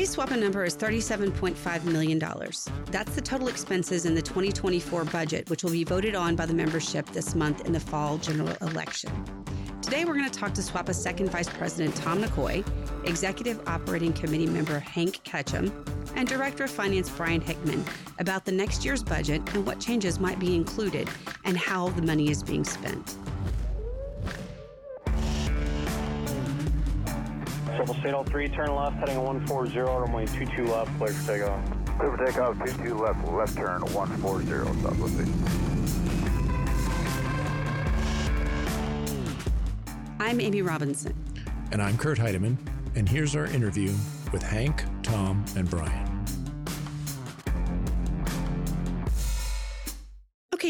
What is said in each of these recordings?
Today's SWAPA number is $37.5 million. That's the total expenses in the 2024 budget, which will be voted on by the membership this month in the fall general election. Today, we're going to talk to SWAPA Second Vice President Tom Nekouei, Executive Operating Committee member Hank Ketchum, and Director of Finance Brian Hickman about the next year's budget and what changes might be included and how the money is being spent. Triple State 03, turn left, heading 140, runway 22 left, clear for takeoff. Clear for takeoff, 22 left, left turn 140, Southwest I'm Amy Robinson. And I'm Kurt Heidemann, and here's our interview with Hank, Tom, and Brian.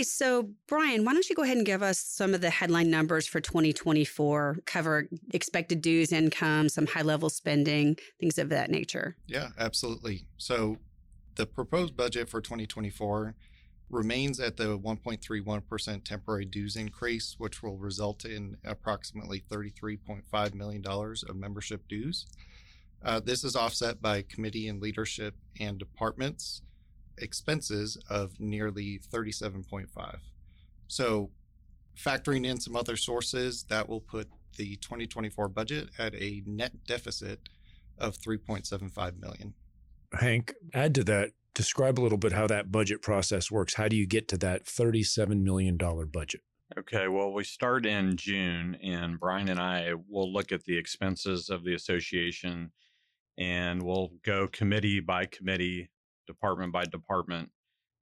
Okay, so Brian, why don't you go ahead and give us some of the headline numbers for 2024, cover expected dues income, some high level spending, things of that nature? Yeah, absolutely. So the proposed budget for 2024 remains at the 1.31% temporary dues increase, which will result in approximately $33.5 million of membership dues. Uh, this is offset by committee and leadership and departments expenses of nearly 37.5. So factoring in some other sources, that will put the 2024 budget at a net deficit of 3.75 million. Hank, add to that, describe a little bit how that budget process works. How do you get to that $37 million budget? Okay, well, we start in June, and Brian and I will look at the expenses of the association and we'll go committee by committee department by department,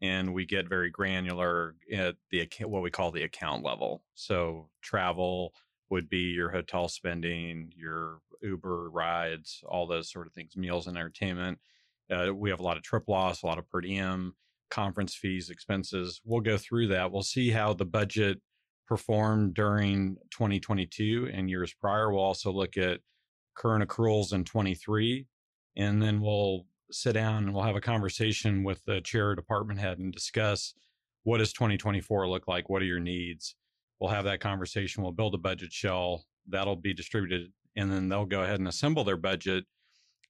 and we get very granular at the what we call the account level. So travel would be your hotel spending, your Uber rides, all those sort of things, meals and entertainment. Uh, we have a lot of trip loss, a lot of per diem, conference fees, expenses. We'll go through that. We'll see how the budget performed during 2022 and years prior. We'll also look at current accruals in 23, and then we'll sit down and we'll have a conversation with the chair department head and discuss what does 2024 look like? What are your needs? We'll have that conversation. We'll build a budget shell that'll be distributed, and then they'll go ahead and assemble their budget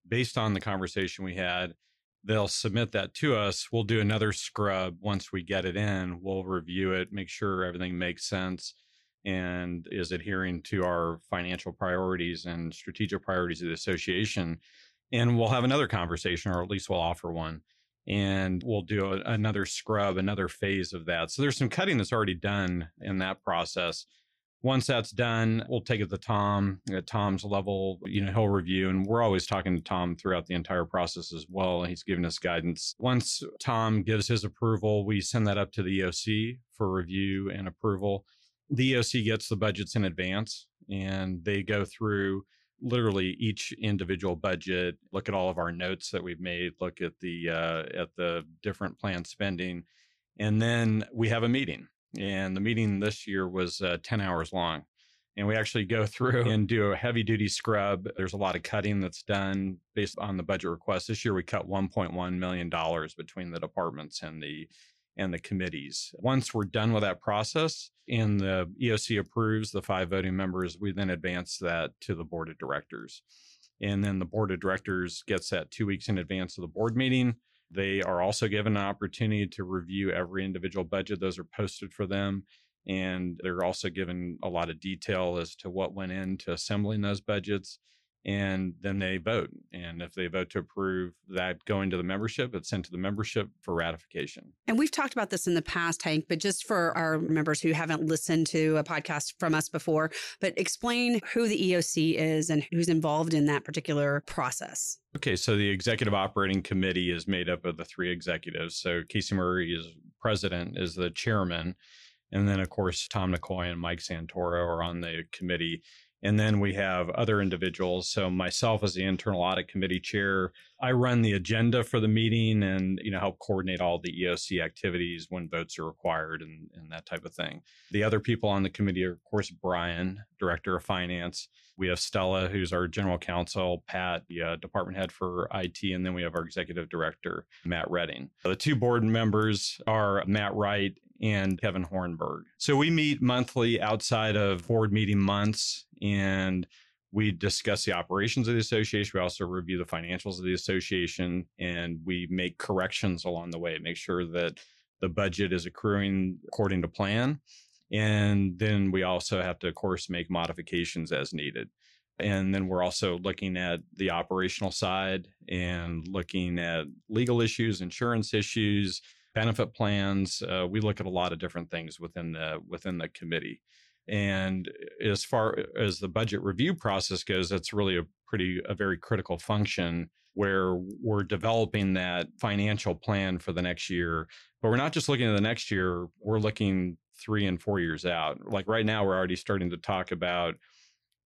based on the conversation we had. They'll submit that to us. We'll do another scrub once we get it in. We'll review it, make sure everything makes sense and is adhering to our financial priorities and strategic priorities of the association and we'll have another conversation, or at least we'll offer one, and we'll do a, another scrub, another phase of that. So there's some cutting that's already done in that process. Once that's done, we'll take it to Tom at Tom's level. You know, he'll review, and we're always talking to Tom throughout the entire process as well. He's giving us guidance. Once Tom gives his approval, we send that up to the EOC for review and approval. The EOC gets the budgets in advance, and they go through literally each individual budget, look at all of our notes that we've made, look at the uh, at the different planned spending, and then we have a meeting. And the meeting this year was uh, ten hours long, and we actually go through and do a heavy duty scrub. There's a lot of cutting that's done based on the budget request. This year we cut 1.1 million dollars between the departments and the and the committees. Once we're done with that process and the EOC approves the five voting members, we then advance that to the board of directors. And then the board of directors gets that two weeks in advance of the board meeting. They are also given an opportunity to review every individual budget. Those are posted for them. And they're also given a lot of detail as to what went into assembling those budgets and then they vote. And if they vote to approve that going to the membership, it's sent to the membership for ratification. And we've talked about this in the past, Hank, but just for our members who haven't listened to a podcast from us before, but explain who the EOC is and who's involved in that particular process. Okay, so the executive operating committee is made up of the three executives. So Casey Murray is president, is the chairman. And then, of course, Tom Nekouei and Mike Santoro are on the committee. And then we have other individuals. So myself as the internal audit committee chair, I run the agenda for the meeting and you know help coordinate all the EOC activities when votes are required and, and that type of thing. The other people on the committee are of course Brian, director of finance. We have Stella, who's our general counsel, Pat, the uh, department head for IT, and then we have our executive director, Matt Redding. The two board members are Matt Wright and Kevin Hornberg. So we meet monthly outside of board meeting months and we discuss the operations of the association. We also review the financials of the association and we make corrections along the way, make sure that the budget is accruing according to plan. And then we also have to, of course, make modifications as needed. And then we're also looking at the operational side and looking at legal issues, insurance issues, benefit plans. Uh, we look at a lot of different things within the within the committee. And as far as the budget review process goes, that's really a pretty a very critical function where we're developing that financial plan for the next year. But we're not just looking at the next year, we're looking three and four years out. Like right now, we're already starting to talk about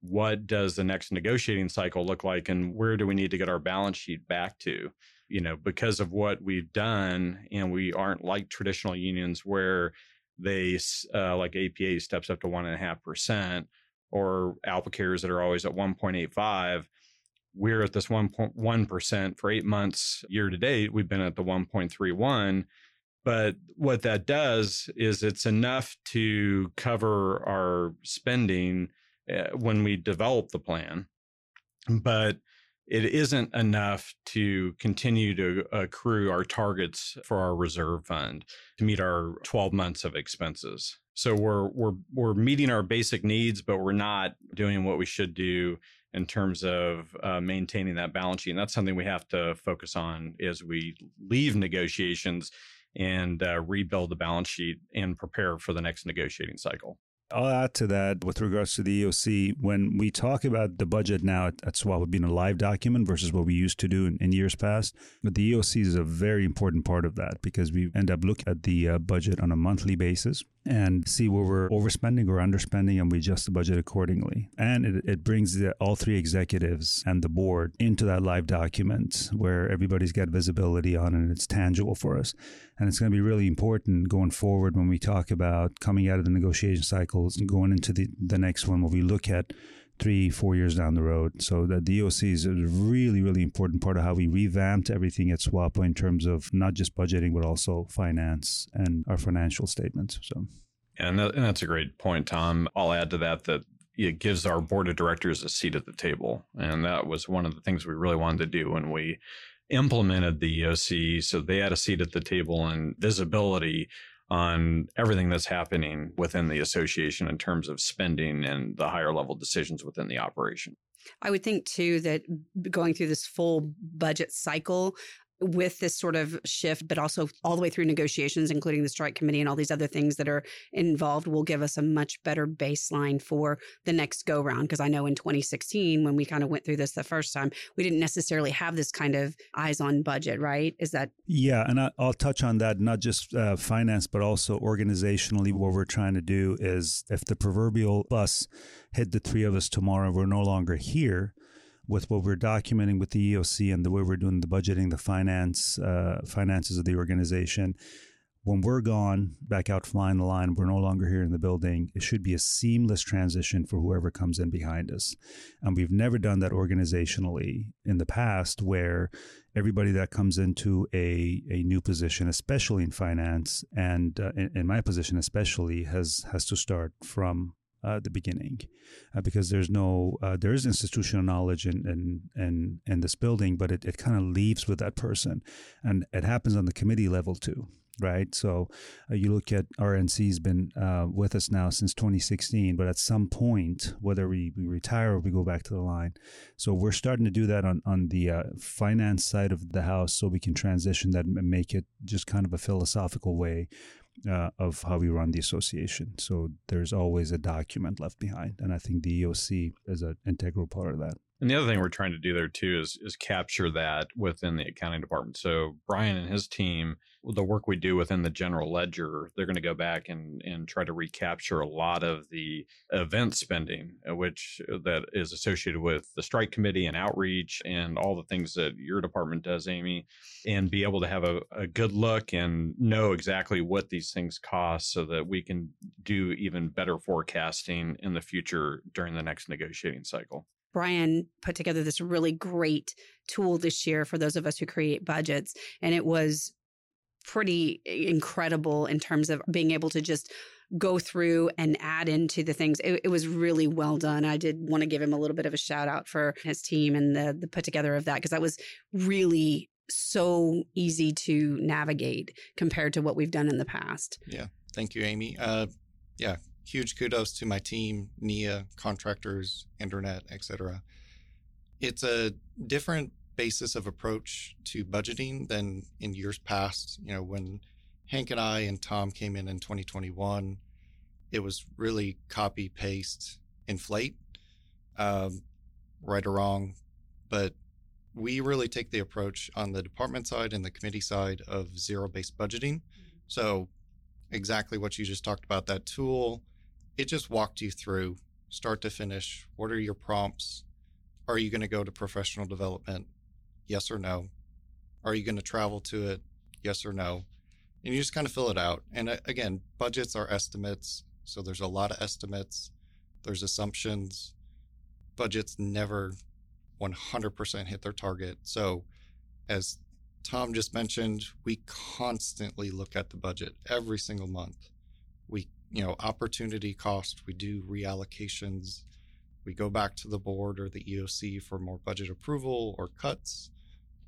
what does the next negotiating cycle look like and where do we need to get our balance sheet back to you know because of what we've done and we aren't like traditional unions where they uh, like apa steps up to one and a half percent or ALPA carriers that are always at 1.85 we're at this 1.1% for eight months year to date we've been at the 1.31 but what that does is it's enough to cover our spending uh, when we develop the plan, but it isn't enough to continue to accrue our targets for our reserve fund to meet our 12 months of expenses. So we're we're we're meeting our basic needs, but we're not doing what we should do in terms of uh, maintaining that balance sheet. And that's something we have to focus on as we leave negotiations and uh, rebuild the balance sheet and prepare for the next negotiating cycle. I'll add to that with regards to the EOC. When we talk about the budget now at, SWAPA being a live document versus what we used to do in, in, years past, but the EOC is a very important part of that because we end up looking at the uh, budget on a monthly basis and see where we're overspending or underspending and we adjust the budget accordingly. And it, it brings the, all three executives and the board into that live document where everybody's got visibility on and it's tangible for us. And it's going to be really important going forward when we talk about coming out of the negotiation cycles and going into the, the next one where we look at three, four years down the road. So the EOC is a really, really important part of how we revamped everything at SWAPA in terms of not just budgeting, but also finance and our financial statements. So, and, that, and that's a great point, Tom. I'll add to that that it gives our board of directors a seat at the table. And that was one of the things we really wanted to do when we implemented the EOC. So they had a seat at the table and visibility on everything that's happening within the association in terms of spending and the higher level decisions within the operation. I would think too that going through this full budget cycle with this sort of shift, but also all the way through negotiations, including the strike committee and all these other things that are involved, will give us a much better baseline for the next go round. Because I know in 2016, when we kind of went through this the first time, we didn't necessarily have this kind of eyes on budget, right? Is that? Yeah. And I, will touch on that, not just uh, finance, but also organizationally. What we're trying to do is if the proverbial bus hit the three of us tomorrow, we're no longer here with what we're documenting with the EOC and the way we're doing the budgeting, the finance uh, finances of the organization. When we're gone, back out flying the line, we're no longer here in the building. It should be a seamless transition for whoever comes in behind us. And we've never done that organizationally in the past where everybody that comes into a, a new position, especially in finance and uh, in, in my position especially, has has to start from uh, the beginning, uh, because there's no uh, there is institutional knowledge in in in, in this building, but it, it kind of leaves with that person, and it happens on the committee level too. Right, so uh, you look at RNC's been uh, with us now since 2016, but at some point, whether we, we retire or we go back to the line, so we're starting to do that on on the uh, finance side of the house, so we can transition that and make it just kind of a philosophical way uh, of how we run the association. So there's always a document left behind, and I think the EOC is an integral part of that. And the other thing we're trying to do there too is is capture that within the accounting department. So Brian and his team, the work we do within the general ledger, they're going to go back and and try to recapture a lot of the event spending, uh, which uh, that is associated with the strike committee and outreach and all the things that your department does, Amy, and be able to have a, a good look and know exactly what these things cost, so that we can do even better forecasting in the future during the next negotiating cycle. Brian put together this really great tool this year for those of us who create budgets. And it was pretty incredible in terms of being able to just go through and add into the things. It, it was really well done. I did want to give him a little bit of a shout out for his team and the the put together of that because that was really so easy to navigate compared to what we've done in the past. Yeah. Thank you, Amy. Uh, yeah. Huge kudos to my team, NIA, contractors, internet, etc. It's a different basis of approach to budgeting than in years past. You know, when Hank and I and Tom came in in 2021, it was really copy, paste, inflate, um, right or wrong. But we really take the approach on the department side and the committee side of zero based budgeting. So, exactly what you just talked about, that tool, it just walked you through start to finish. What are your prompts? Are you going to go to professional development? Yes or no? Are you going to travel to it? Yes or no? And you just kind of fill it out. And uh, again, budgets are estimates. So there's a lot of estimates, there's assumptions. Budgets never 100% hit their target. So, as Tom just mentioned, we constantly look at the budget every single month. You know, opportunity cost, we do reallocations. We go back to the board or the EOC for more budget approval or cuts.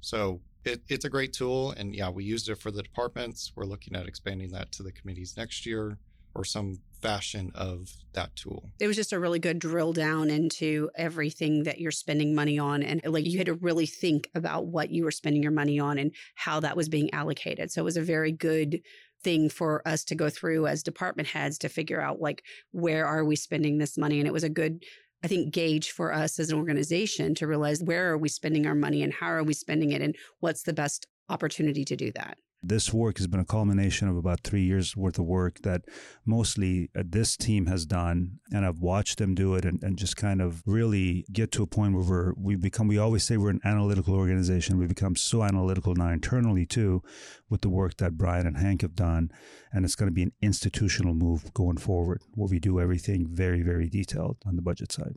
So it, it's a great tool. And yeah, we used it for the departments. We're looking at expanding that to the committees next year or some fashion of that tool. It was just a really good drill down into everything that you're spending money on. And like you had to really think about what you were spending your money on and how that was being allocated. So it was a very good thing for us to go through as department heads to figure out like where are we spending this money and it was a good I think gauge for us as an organization to realize where are we spending our money and how are we spending it and what's the best opportunity to do that. This work has been a culmination of about three years worth of work that mostly uh, this team has done. And I've watched them do it and, and just kind of really get to a point where we become, we always say we're an analytical organization. We become so analytical now internally too with the work that Brian and Hank have done. And it's going to be an institutional move going forward where we do everything very, very detailed on the budget side.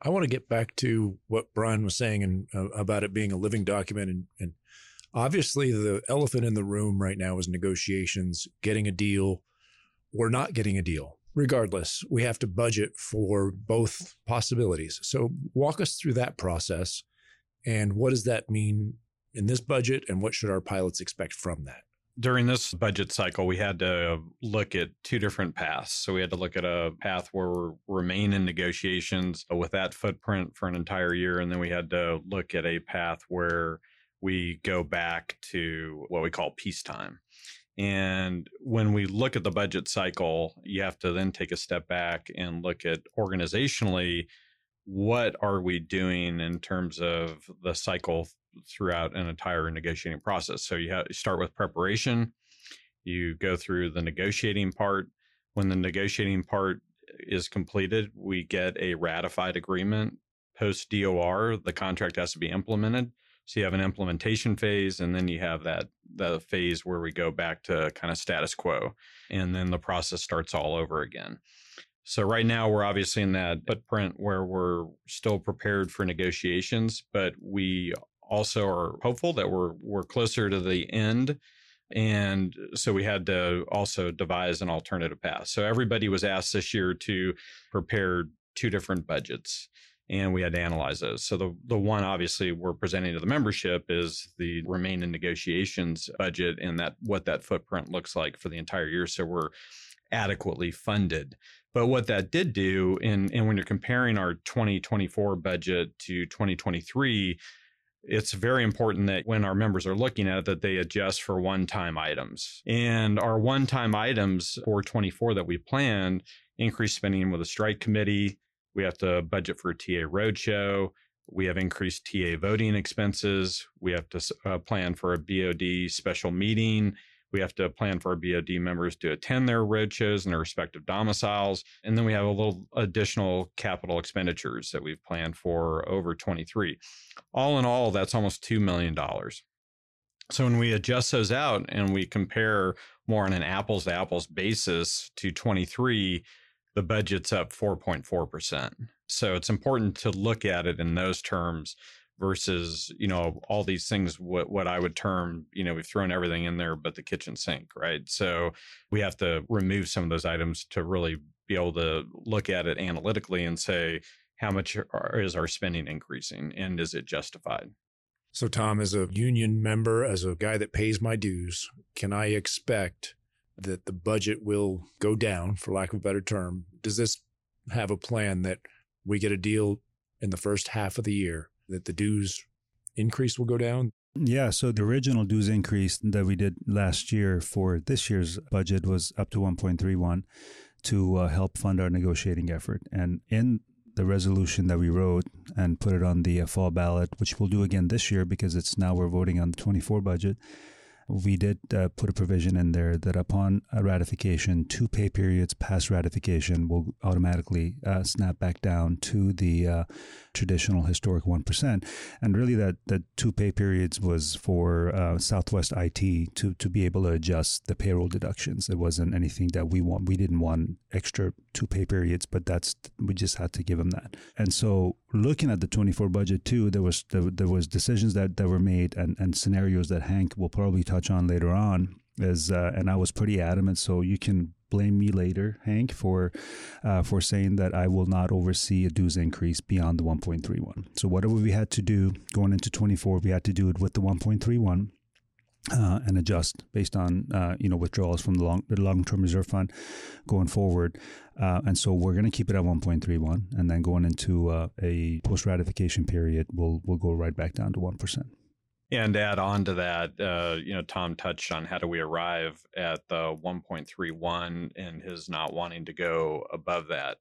I want to get back to what Brian was saying and uh, about it being a living document and, and Obviously, the elephant in the room right now is negotiations, getting a deal or not getting a deal. Regardless, we have to budget for both possibilities. So, walk us through that process and what does that mean in this budget and what should our pilots expect from that? during this budget cycle, we had to look at two different paths. So we had to look at a path where we remain in negotiations with that footprint for an entire year. And then we had to look at a path where we go back to what we call peacetime. And when we look at the budget cycle, you have to then take a step back and look at organizationally what are we doing in terms of the cycle throughout an entire negotiating process. So you, have, you start with preparation, you go through the negotiating part. When the negotiating part is completed, we get a ratified agreement. Post DOR, the contract has to be implemented. So you have an implementation phase, and then you have that the phase where we go back to kind of status quo, and then the process starts all over again. So right now we're obviously in that footprint where we're still prepared for negotiations, but we also are hopeful that we're we're closer to the end. And so we had to also devise an alternative path. So everybody was asked this year to prepare two different budgets and we had to analyze those. So the the one obviously we're presenting to the membership is the remain in negotiations budget and that what that footprint looks like for the entire year. So we're adequately funded. But what that did do, and and when you're comparing our 2024 budget to 2023, it's very important that when our members are looking at it that they adjust for one-time items and our one-time items for 24 that we planned increased spending with a strike committee we have to budget for a TA roadshow. We have increased TA voting expenses. We have to uh, plan for a BOD special meeting. We have to plan for our BOD members to attend their roadshows in their respective domiciles. And then we have a little additional capital expenditures that we've planned for over 23. All in all, that's almost $2 million. So when we adjust those out and we compare more on an apples to apples basis to 23, the budget's up 4.4%. So it's important to look at it in those terms versus you know all these things what what I would term you know we've thrown everything in there but the kitchen sink right so we have to remove some of those items to really be able to look at it analytically and say how much is our spending increasing and is it justified so Tom as a union member as a guy that pays my dues can I expect that the budget will go down for lack of a better term does this have a plan that we get a deal in the first half of the year that the dues increase will go down? Yeah, so the original dues increase that we did last year for this year's budget was up to 1.31 to uh, help fund our negotiating effort. And in the resolution that we wrote and put it on the uh, fall ballot, which we'll do again this year because it's now we're voting on the 24 budget, we did uh, put a provision in there that upon ratification, two pay periods past ratification will automatically uh, snap back down to the uh, traditional historic 1%. And really, that, that two pay periods was for uh, Southwest IT to, to be able to adjust the payroll deductions. It wasn't anything that we want. We didn't want extra two pay periods, but that's we just had to give them that. And so, looking at the 24 budget too, there was there, there was decisions that, that were made and, and scenarios that Hank will probably touch on later on. Is uh, and I was pretty adamant, so you can blame me later, Hank, for uh, for saying that I will not oversee a dues increase beyond the 1.31. So whatever we had to do going into 24, we had to do it with the 1.31 uh, and adjust based on uh, you know withdrawals from the long the long term reserve fund going forward, uh, and so we're going to keep it at 1.31, and then going into uh, a post ratification period, we'll we'll go right back down to one percent. And add on to that, uh, you know, Tom touched on how do we arrive at the 1.31 and his not wanting to go above that.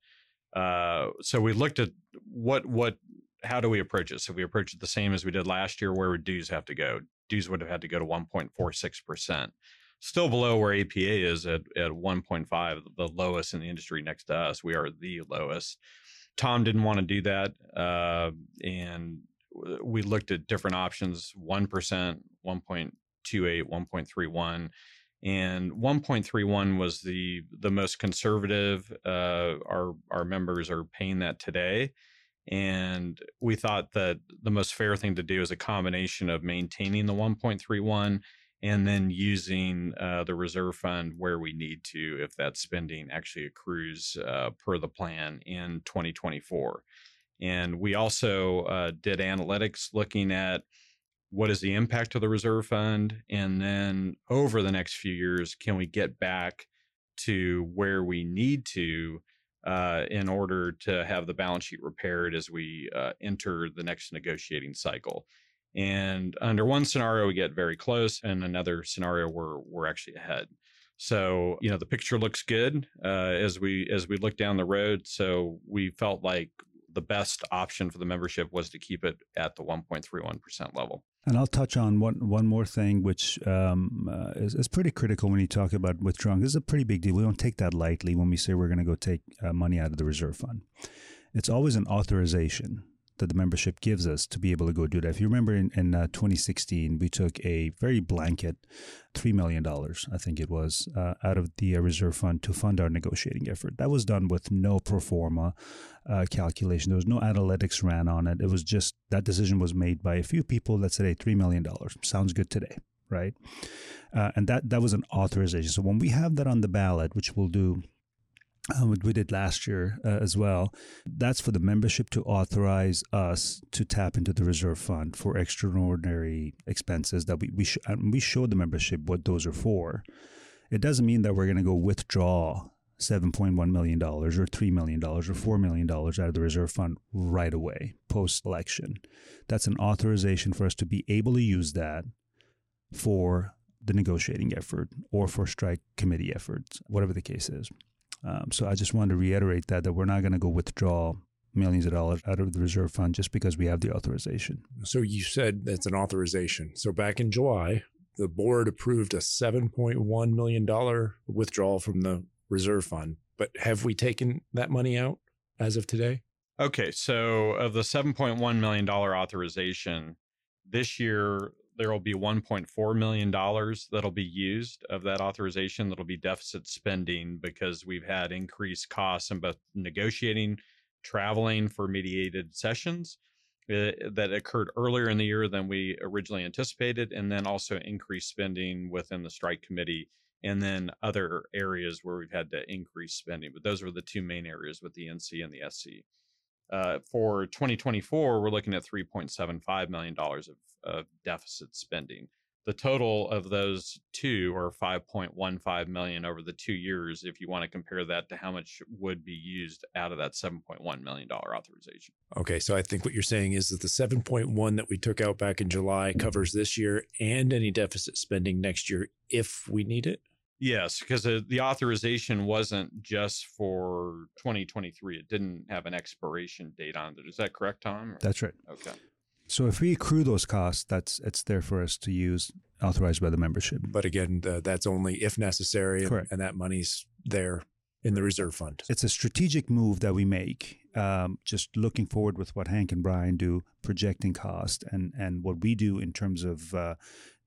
Uh, so we looked at what what how do we approach it? So we approach it the same as we did last year. Where would dues have to go? dues would have had to go to 1.46%. Still below where APA is at, at 1.5, the lowest in the industry next to us. We are the lowest. Tom didn't want to do that. Uh, and we looked at different options 1%, 1.28, 1.31 and 1.31 was the the most conservative uh, our our members are paying that today and we thought that the most fair thing to do is a combination of maintaining the 1.31 and then using uh, the reserve fund where we need to if that spending actually accrues uh, per the plan in 2024. And we also uh, did analytics looking at what is the impact of the reserve fund, and then over the next few years, can we get back to where we need to uh, in order to have the balance sheet repaired as we uh, enter the next negotiating cycle. And under one scenario, we get very close, and another scenario, we're we're actually ahead. So you know the picture looks good uh, as we as we look down the road. So we felt like the best option for the membership was to keep it at the 1.31% level. And I'll touch on one one more thing, which um, uh, is, is, pretty critical when you talk about withdrawing. This is a pretty big deal. We don't take that lightly when we say we're going to go take uh, money out of the reserve fund. It's always an authorization that the membership gives us to be able to go do that. If you remember in, in uh, 2016, we took a very blanket $3 million, I think it was, uh, out of the uh, reserve fund to fund our negotiating effort. That was done with no pro forma uh, calculation. There was no analytics ran on it. It was just that decision was made by a few people that said, hey, $3 million sounds good today. Right. Uh, and that, that was an authorization. So when we have that on the ballot, which we'll do um, we did last year uh, as well. That's for the membership to authorize us to tap into the reserve fund for extraordinary expenses that we we, sh- we show the membership what those are for. It doesn't mean that we're going to go withdraw $7.1 million or $3 million or $4 million out of the reserve fund right away post election. That's an authorization for us to be able to use that for the negotiating effort or for strike committee efforts, whatever the case is. Um, so I just wanted to reiterate that that we're not going to go withdraw millions of dollars out of the reserve fund just because we have the authorization. So you said that's an authorization. So back in July, the board approved a $7.1 million withdrawal from the reserve fund. But have we taken that money out as of today? Okay. So of the $7.1 million authorization, this year there will be 1.4 million dollars that'll be used of that authorization that'll be deficit spending because we've had increased costs in both negotiating traveling for mediated sessions uh, that occurred earlier in the year than we originally anticipated, and then also increased spending within the strike committee, and then other areas where we've had to increase spending. But those were the two main areas with the NC and the SC. Uh, for 2024, we're looking at $3.75 million of, of deficit spending. The total of those two are 5.15 million over the two years if you want to compare that to how much would be used out of that 7.1 million dollar authorization. Okay so i think what you're saying is that the 7.1 that we took out back in july covers this year and any deficit spending next year if we need it Yes, because the authorization wasn't just for 2023. It didn't have an expiration date on it. Is that correct, Tom? That's right. Okay. So if we accrue those costs, that's it's there for us to use, authorized by the membership. But again, uh, that's only if necessary, and, Correct. and that money's there in the reserve fund. It's a strategic move that we make. Um, just looking forward with what Hank and Brian do, projecting cost, and and what we do in terms of uh,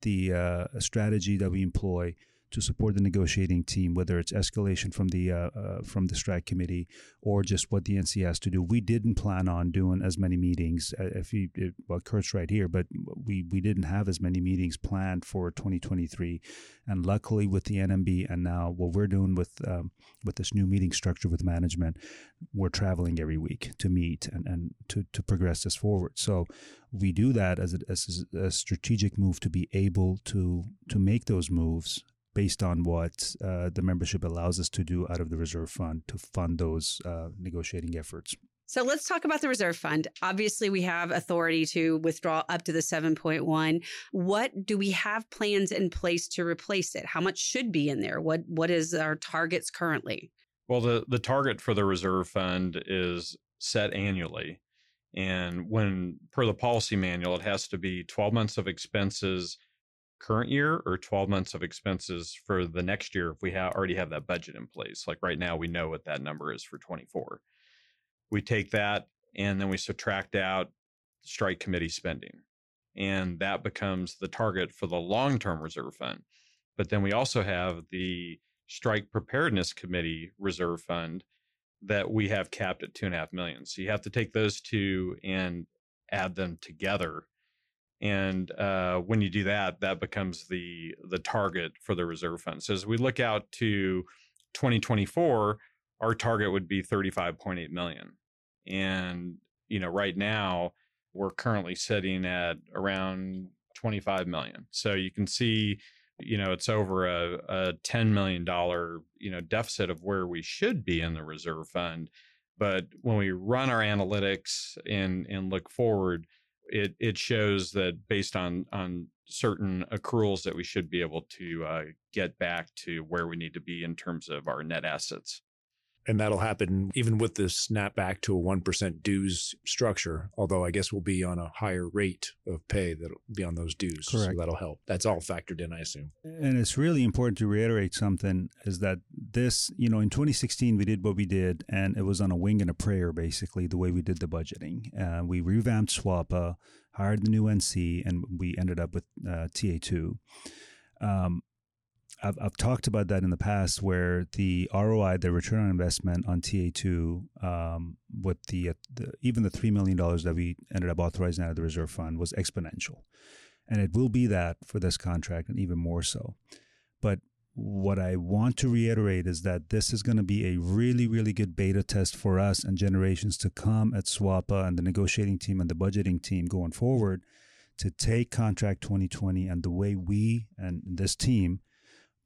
the uh, strategy that we employ to support the negotiating team, whether it's escalation from the uh, uh, from the strike committee or just what the NC has to do. We didn't plan on doing as many meetings. Uh, if you, it, well, Kurt's right here, but we we didn't have as many meetings planned for 2023, and luckily with the NMB and now what we're doing with um, with this new meeting structure with management, we're traveling every week to meet and, and to, to progress this forward. So we do that as a, as a strategic move to be able to to make those moves based on what uh, the membership allows us to do out of the reserve fund to fund those uh, negotiating efforts. So let's talk about the reserve fund. Obviously, we have authority to withdraw up to the 7.1. What do we have plans in place to replace it? How much should be in there? What what is our targets currently? Well, the the target for the reserve fund is set annually. And when per the policy manual, it has to be 12 months of expenses current year or 12 months of expenses for the next year if we ha- already have that budget in place. Like right now, we know what that number is for 24. We take that and then we subtract out strike committee spending. And that becomes the target for the long term reserve fund. But then we also have the strike preparedness committee reserve fund that we have capped at two and a half million. So you have to take those two and add them together and uh, when you do that that becomes the the target for the reserve fund so as we look out to 2024 our target would be 35.8 million. And you know right now we're currently sitting at around 25 million. So you can see you know it's over a, a 10 million dollar you know deficit of where we should be in the reserve fund. But when we run our analytics and and look forward it it shows that based on on certain accruals that we should be able to uh, get back to where we need to be in terms of our net assets. And that'll happen even with the snapback to a 1% dues structure, although I guess we'll be on a higher rate of pay that'll be on those dues. Correct. So that'll help. That's all factored in, I assume. And it's really important to reiterate something is that this, you know, in 2016, we did what we did, and it was on a wing and a prayer, basically, the way we did the budgeting. Uh, we revamped SWAPA, hired the new NC, and we ended up with uh, TA2. Um, I've, I've talked about that in the past where the ROI, the return on investment on TA2, um, with the, uh, the even the $3 million that we ended up authorizing out of the reserve fund was exponential. And it will be that for this contract and even more so. But what I want to reiterate is that this is going to be a really, really good beta test for us and generations to come at SWAPA and the negotiating team and the budgeting team going forward to take contract 2020 and the way we and this team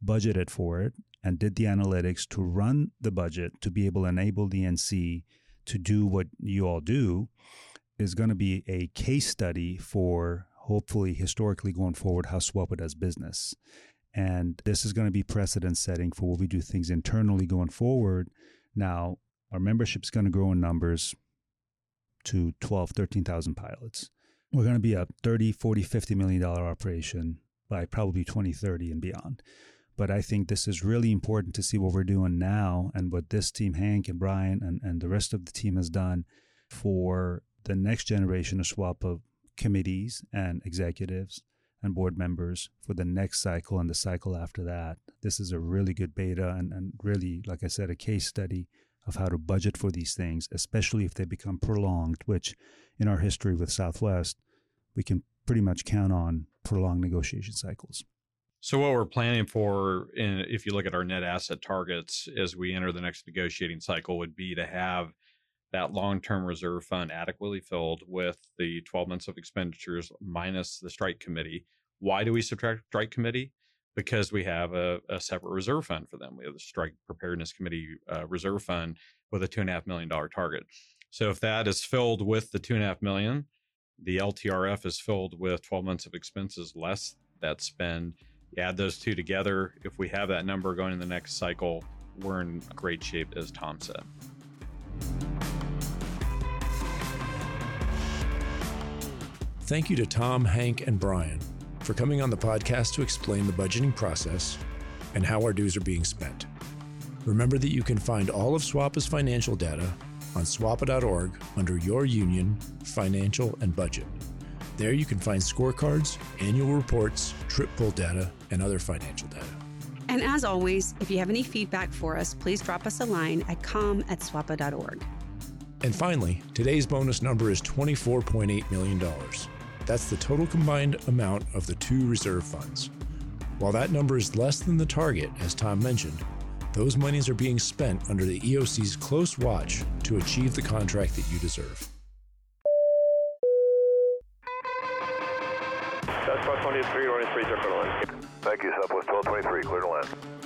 budgeted for it and did the analytics to run the budget to be able to enable the NC to do what you all do is going to be a case study for hopefully historically going forward how SWAPA does business. And this is going to be precedent setting for what we do things internally going forward. Now, our membership is going to grow in numbers to 12, 13,000 pilots. We're going to be a 30, 40, 50 million dollar operation by probably 2030 and beyond. But I think this is really important to see what we're doing now and what this team, Hank and Brian and, and the rest of the team has done for the next generation a swap of committees and executives and board members for the next cycle and the cycle after that. This is a really good beta and, and really, like I said, a case study of how to budget for these things, especially if they become prolonged, which in our history with Southwest, we can pretty much count on prolonged negotiation cycles. So what we're planning for, in, if you look at our net asset targets as we enter the next negotiating cycle, would be to have that long-term reserve fund adequately filled with the 12 months of expenditures minus the strike committee. Why do we subtract strike committee? Because we have a, a separate reserve fund for them. We have the strike preparedness committee uh, reserve fund with a two and a half million dollar target. So if that is filled with the two and a half million, the LTRF is filled with 12 months of expenses less that spend. Add those two together. If we have that number going in the next cycle, we're in great shape, as Tom said. Thank you to Tom, Hank, and Brian for coming on the podcast to explain the budgeting process and how our dues are being spent. Remember that you can find all of SWAPA's financial data on swapa.org under Your Union, Financial, and Budget. There you can find scorecards, annual reports, trip pull data, and other financial data. And as always, if you have any feedback for us, please drop us a line at com at swapa.org. And finally, today's bonus number is $24.8 million. That's the total combined amount of the two reserve funds. While that number is less than the target, as Tom mentioned, those monies are being spent under the EOC's close watch to achieve the contract that you deserve. Southwest 23, running 3 clear to land. Thank you, Southwest 1223, clear to land.